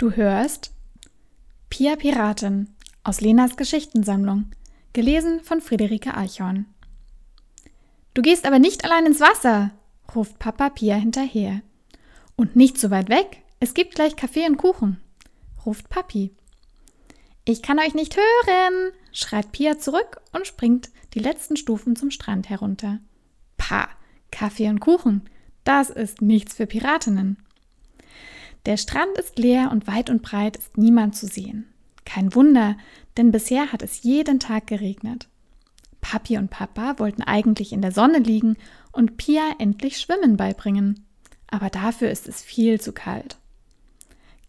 Du hörst Pia Piratin aus Lenas Geschichtensammlung, gelesen von Friederike Eichhorn. Du gehst aber nicht allein ins Wasser, ruft Papa Pia hinterher. Und nicht so weit weg, es gibt gleich Kaffee und Kuchen, ruft Papi. Ich kann euch nicht hören, schreit Pia zurück und springt die letzten Stufen zum Strand herunter. Pah, Kaffee und Kuchen, das ist nichts für Piratinnen. Der Strand ist leer und weit und breit ist niemand zu sehen. Kein Wunder, denn bisher hat es jeden Tag geregnet. Papi und Papa wollten eigentlich in der Sonne liegen und Pia endlich Schwimmen beibringen. Aber dafür ist es viel zu kalt.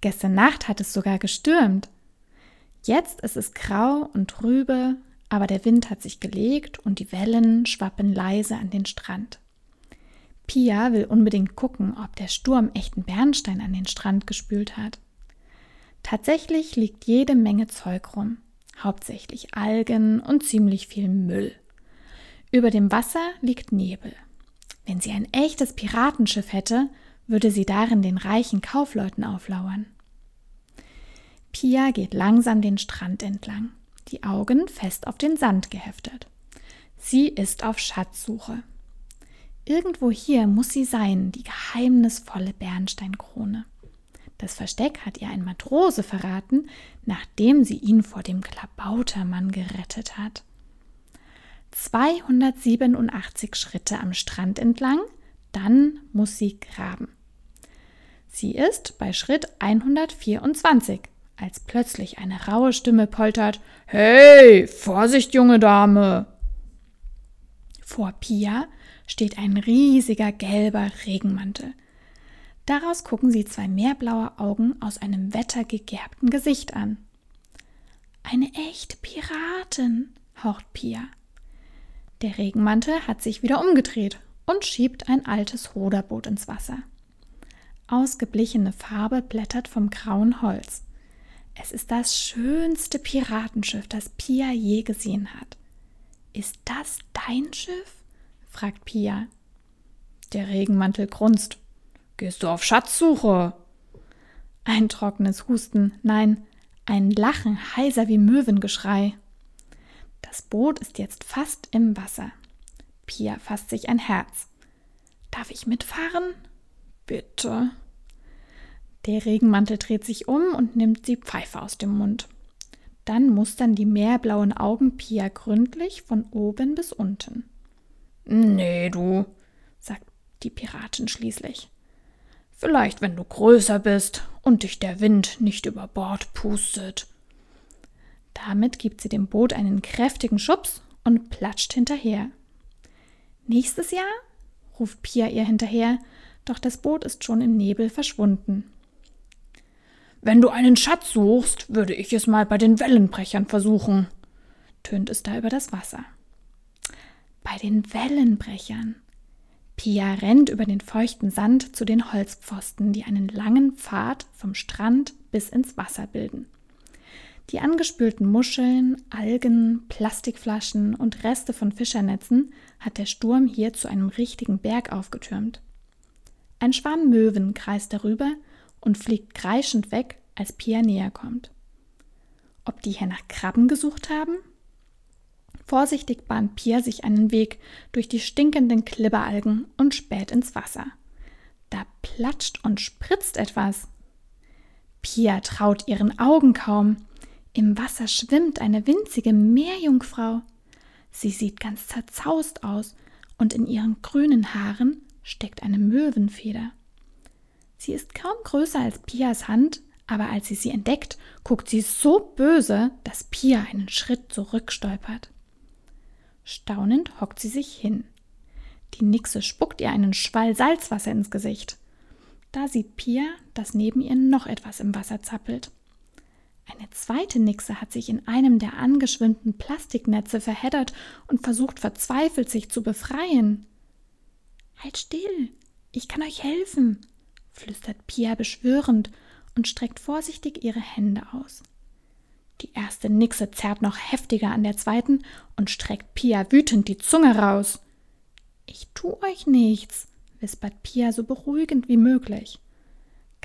Gestern Nacht hat es sogar gestürmt. Jetzt ist es grau und trübe, aber der Wind hat sich gelegt und die Wellen schwappen leise an den Strand. Pia will unbedingt gucken, ob der Sturm echten Bernstein an den Strand gespült hat. Tatsächlich liegt jede Menge Zeug rum, hauptsächlich Algen und ziemlich viel Müll. Über dem Wasser liegt Nebel. Wenn sie ein echtes Piratenschiff hätte, würde sie darin den reichen Kaufleuten auflauern. Pia geht langsam den Strand entlang, die Augen fest auf den Sand geheftet. Sie ist auf Schatzsuche. Irgendwo hier muss sie sein, die geheimnisvolle Bernsteinkrone. Das Versteck hat ihr ein Matrose verraten, nachdem sie ihn vor dem Klabautermann gerettet hat. 287 Schritte am Strand entlang, dann muss sie graben. Sie ist bei Schritt 124, als plötzlich eine raue Stimme poltert: Hey, Vorsicht, junge Dame! Vor Pia steht ein riesiger gelber Regenmantel. Daraus gucken sie zwei meerblaue Augen aus einem wettergegerbten Gesicht an. Eine echte Piratin, haucht Pia. Der Regenmantel hat sich wieder umgedreht und schiebt ein altes Ruderboot ins Wasser. Ausgeblichene Farbe blättert vom grauen Holz. Es ist das schönste Piratenschiff, das Pia je gesehen hat. Ist das dein Schiff? Fragt Pia. Der Regenmantel grunzt. Gehst du auf Schatzsuche? Ein trockenes Husten, nein, ein Lachen heiser wie Möwengeschrei. Das Boot ist jetzt fast im Wasser. Pia fasst sich ein Herz. Darf ich mitfahren? Bitte. Der Regenmantel dreht sich um und nimmt die Pfeife aus dem Mund. Dann mustern die meerblauen Augen Pia gründlich von oben bis unten. Nee, du, sagt die Piratin schließlich. Vielleicht, wenn du größer bist und dich der Wind nicht über Bord pustet. Damit gibt sie dem Boot einen kräftigen Schubs und platscht hinterher. Nächstes Jahr? ruft Pia ihr hinterher, doch das Boot ist schon im Nebel verschwunden. Wenn du einen Schatz suchst, würde ich es mal bei den Wellenbrechern versuchen, tönt es da über das Wasser bei den Wellenbrechern. Pia rennt über den feuchten Sand zu den Holzpfosten, die einen langen Pfad vom Strand bis ins Wasser bilden. Die angespülten Muscheln, Algen, Plastikflaschen und Reste von Fischernetzen hat der Sturm hier zu einem richtigen Berg aufgetürmt. Ein Schwarm Möwen kreist darüber und fliegt kreischend weg, als Pia näher kommt. Ob die hier nach Krabben gesucht haben? Vorsichtig bahnt Pia sich einen Weg durch die stinkenden Klibberalgen und späht ins Wasser. Da platscht und spritzt etwas. Pia traut ihren Augen kaum. Im Wasser schwimmt eine winzige Meerjungfrau. Sie sieht ganz zerzaust aus und in ihren grünen Haaren steckt eine Möwenfeder. Sie ist kaum größer als Pias Hand, aber als sie sie entdeckt, guckt sie so böse, dass Pia einen Schritt zurückstolpert. Staunend hockt sie sich hin. Die Nixe spuckt ihr einen Schwall Salzwasser ins Gesicht. Da sieht Pia, dass neben ihr noch etwas im Wasser zappelt. Eine zweite Nixe hat sich in einem der angeschwimmten Plastiknetze verheddert und versucht verzweifelt, sich zu befreien. Halt still, ich kann euch helfen, flüstert Pia beschwörend und streckt vorsichtig ihre Hände aus. Die erste Nixe zerrt noch heftiger an der zweiten und streckt Pia wütend die Zunge raus. Ich tu euch nichts, wispert Pia so beruhigend wie möglich.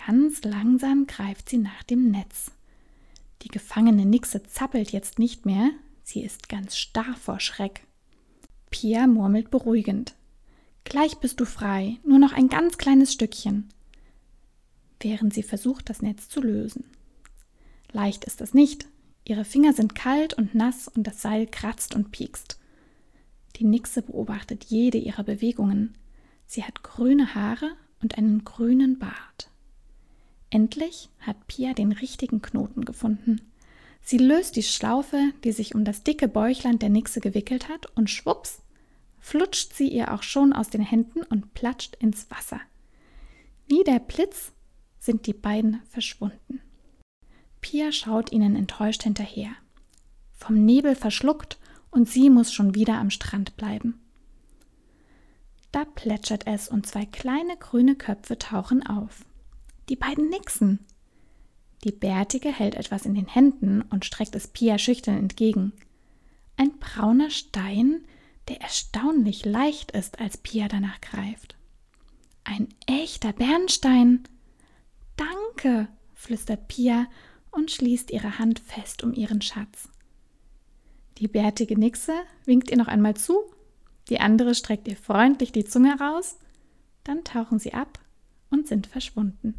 Ganz langsam greift sie nach dem Netz. Die gefangene Nixe zappelt jetzt nicht mehr, sie ist ganz starr vor Schreck. Pia murmelt beruhigend. Gleich bist du frei, nur noch ein ganz kleines Stückchen. Während sie versucht, das Netz zu lösen. Leicht ist es nicht. Ihre Finger sind kalt und nass und das Seil kratzt und piekst. Die Nixe beobachtet jede ihrer Bewegungen. Sie hat grüne Haare und einen grünen Bart. Endlich hat Pia den richtigen Knoten gefunden. Sie löst die Schlaufe, die sich um das dicke Bäuchlein der Nixe gewickelt hat, und schwupps, flutscht sie ihr auch schon aus den Händen und platscht ins Wasser. Wie der Blitz sind die beiden verschwunden. Pia schaut ihnen enttäuscht hinterher. Vom Nebel verschluckt und sie muss schon wieder am Strand bleiben. Da plätschert es und zwei kleine grüne Köpfe tauchen auf. Die beiden Nixen. Die Bärtige hält etwas in den Händen und streckt es Pia schüchtern entgegen. Ein brauner Stein, der erstaunlich leicht ist, als Pia danach greift. Ein echter Bernstein. Danke, flüstert Pia und schließt ihre Hand fest um ihren Schatz. Die bärtige Nixe winkt ihr noch einmal zu, die andere streckt ihr freundlich die Zunge raus, dann tauchen sie ab und sind verschwunden.